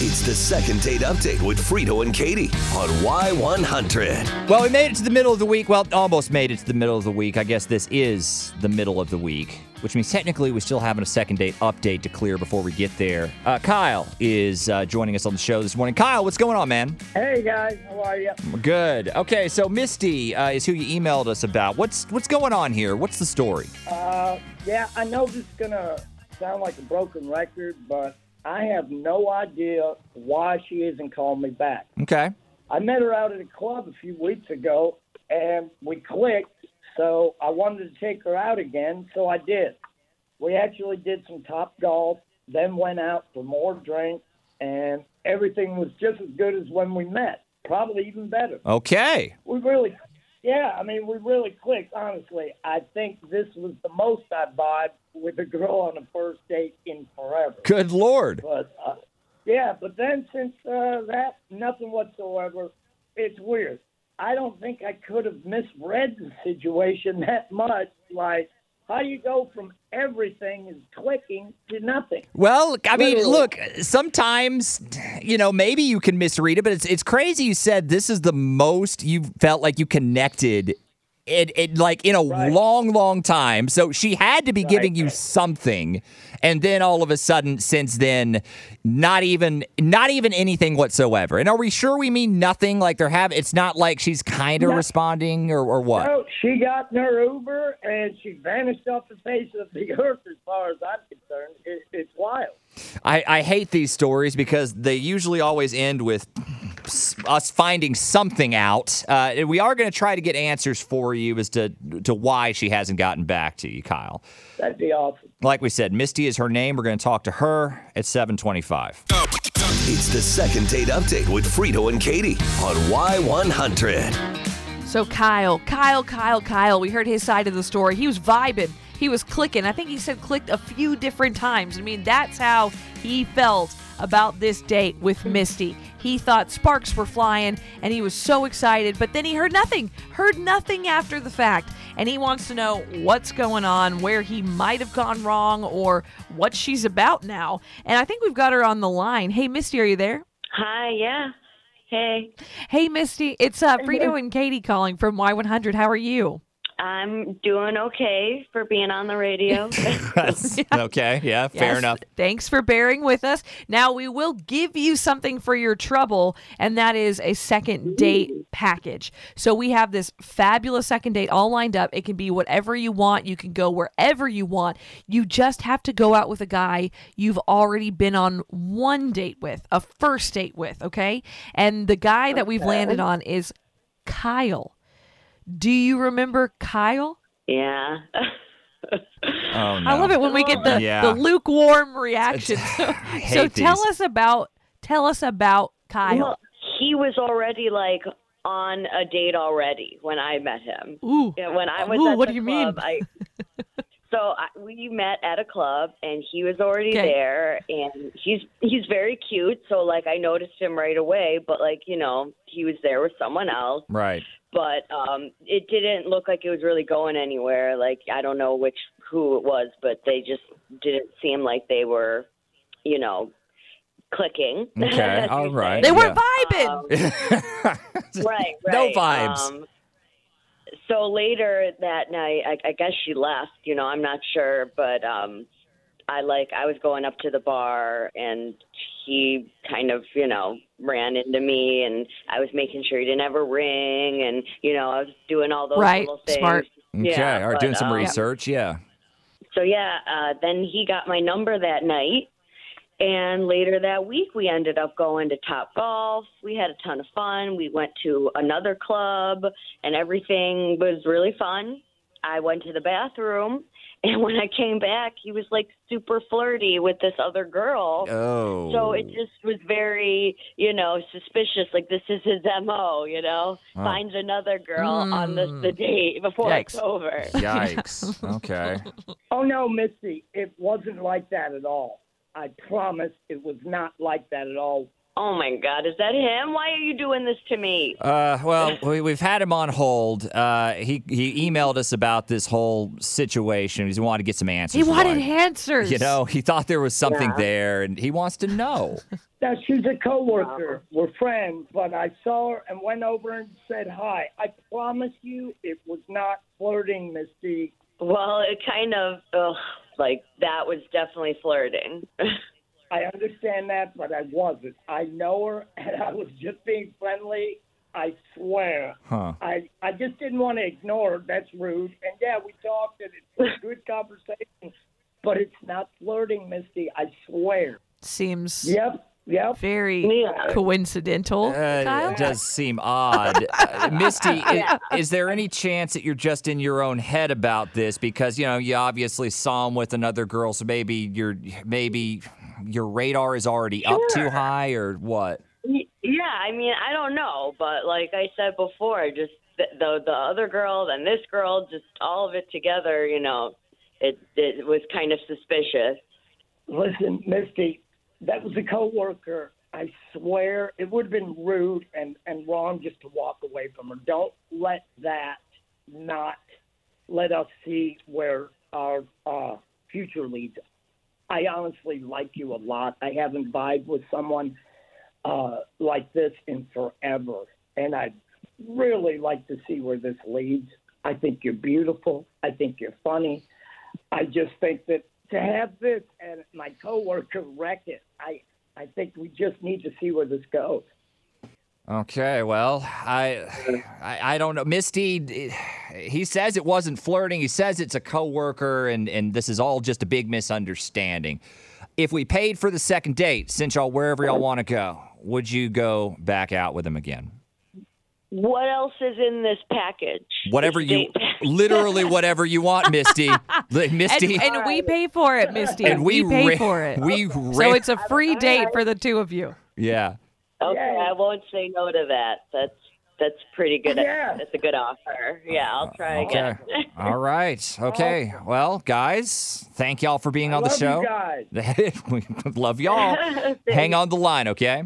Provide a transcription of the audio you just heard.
It's the second date update with Frito and Katie on Y100. Well, we made it to the middle of the week. Well, almost made it to the middle of the week. I guess this is the middle of the week, which means technically we still having a second date update to clear before we get there. Uh, Kyle is uh, joining us on the show this morning. Kyle, what's going on, man? Hey guys, how are you? Good. Okay, so Misty uh, is who you emailed us about. What's what's going on here? What's the story? Uh, yeah, I know this is gonna sound like a broken record, but I have no idea why she isn't calling me back. Okay. I met her out at a club a few weeks ago, and we clicked. So I wanted to take her out again, so I did. We actually did some top golf, then went out for more drinks, and everything was just as good as when we met. Probably even better. Okay. we really, yeah, I mean, we really clicked, honestly. I think this was the most I vibed with a girl on a first date in forever. Good lord. But, uh, yeah, but then since uh, that, nothing whatsoever. It's weird. I don't think I could have misread the situation that much. Like, how do you go from everything is clicking to nothing? Well, I mean, look, sometimes, you know, maybe you can misread it, but it's it's crazy you said this is the most you felt like you connected it, it like in a Right. long, long time. So she had to be giving you something. And then all of a sudden, since then, not even not even anything whatsoever. And are we sure we mean nothing? Like there have it's not like she's kind of No. responding or, or what? No, she got in her Uber and she vanished off the face of the earth. As far as I'm concerned, it, it's wild. I, I hate these stories because they usually always end with us finding something out. Uh, and we are going to try to get answers for you as to to why she hasn't gotten back to you, Kyle. That'd be awesome. Like we said, Misty is her name. We're going to talk to her at 725. It's the second date update with Frito and Katie on Y100. So Kyle, Kyle, Kyle, Kyle, we heard his side of the story. He was vibing. He was clicking. I think he said clicked a few different times. I mean, that's how he felt about this date with Misty. He thought sparks were flying and he was so excited, but then he heard nothing. Heard nothing after the fact. And he wants to know what's going on, where he might have gone wrong, or what she's about now. And I think we've got her on the line. Hey, Misty, are you there? Hi, yeah. Hey, Hey, Misty, it's uh, Frito and Katie calling from Y100. How are you? I'm doing okay for being on the radio. That's okay. Yeah, fair Yes, enough. Thanks for bearing with us. Now, we will give you something for your trouble, and that is a second date package. So, we have this fabulous second date all lined up. It can be whatever you want, you can go wherever you want. You just have to go out with a guy you've already been on one date with, a first date with, okay? And the guy that we've landed on is Kyle. Do you remember Kyle? yeah. Oh, no. I love it when we get the, Yeah. the lukewarm reaction. So, I so tell these. us about tell us about Kyle. well, he was already like on a date already when I met him. Ooh. Yeah, when I was Ooh, at what the do you mean? I, so I, we met at a club, and he was already Okay. there, and he's he's very cute. So like I noticed him right away, but like you know he was there with someone else. Right. but um it didn't look like it was really going anywhere like i don't know which who it was but they just didn't seem like they were you know clicking Okay. all right. you All they were yeah. vibing. right, right No vibes. um, so later that night I, I guess she left you know i'm not sure but um i like i was going up to the bar and he kind of you know ran into me and i was making sure he didn't have a ring and you know i was doing all those Right, little things smart. Okay. Yeah, All right. but, Doing some um, research. Yeah. so yeah, uh, then he got my number that night, and later that week we ended up going to Top Golf. We had a ton of fun. We went to another club, and everything was really fun. I went to the bathroom, and when I came back, he was like super flirty with this other girl. Oh. So it just was very, you know, suspicious. Like this is his mo, you know, Oh. finds another girl on the, the hmm. date before it's Yikes. over. Yikes. Okay. Oh no, Misty, it wasn't like that at all. I promise it was not like that at all. Oh my God, is that him? Why are you doing this to me? Uh, well, we, we've had him on hold. Uh, he he emailed us about this whole situation. He wanted to get some answers. He wanted why. answers. You know, he thought there was something Yeah. there, and he wants to know. Now she's a coworker. We're friends, but I saw her and went over and said hi. I promise you, it was not flirting, Misty. Well, it kind of, ugh, like, that was definitely flirting. I understand that, but I wasn't. I know her, and I was just being friendly. I swear. Huh. I I just didn't want to ignore her. That's rude. And yeah, we talked, and it's a good conversation, but it's not flirting, Misty. I swear. Seems Yep. Yep. very Yeah. coincidental. Uh, Kyle? it does seem odd. Uh, Misty, i- is, there any chance that you're just in your own head about this because you know you obviously saw him with another girl, so maybe your maybe your radar is already up too high or what? Yeah, I mean, I don't know, but like I said before, just the the, the other girl, then this girl, just all of it together, you know, it it was kind of suspicious. Listen, Misty, that was a coworker. I swear it would have been rude and, and wrong just to walk away from her. Don't let that not let us see where our uh, future leads. I honestly like you a lot. I haven't vibed with someone uh, like this in forever, and I'd really like to see where this leads. I think you're beautiful. I think you're funny. I just think that to have this and my coworker wreck it, I I think we just need to see where this goes. Okay, well, I, I, I don't know. Misty, he says it wasn't flirting. He says it's a coworker, and and this is all just a big misunderstanding. If we paid for the second date, sent y'all wherever y'all want to go, would you go back out with him again? What else is in this package? Whatever This you, date package? Literally whatever you want, Misty. Li- and, Misty, and we pay for it, Misty. And we pay ra- for it. we so it's a free date for the two of you. yeah. Okay, I won't say no to that. That's that's pretty good. Yeah. That's a good offer. Yeah, I'll try Okay. again. All right. Okay. Well, guys, thank y'all for being on the Love show. you guys. we love y'all. Hang on the line, okay?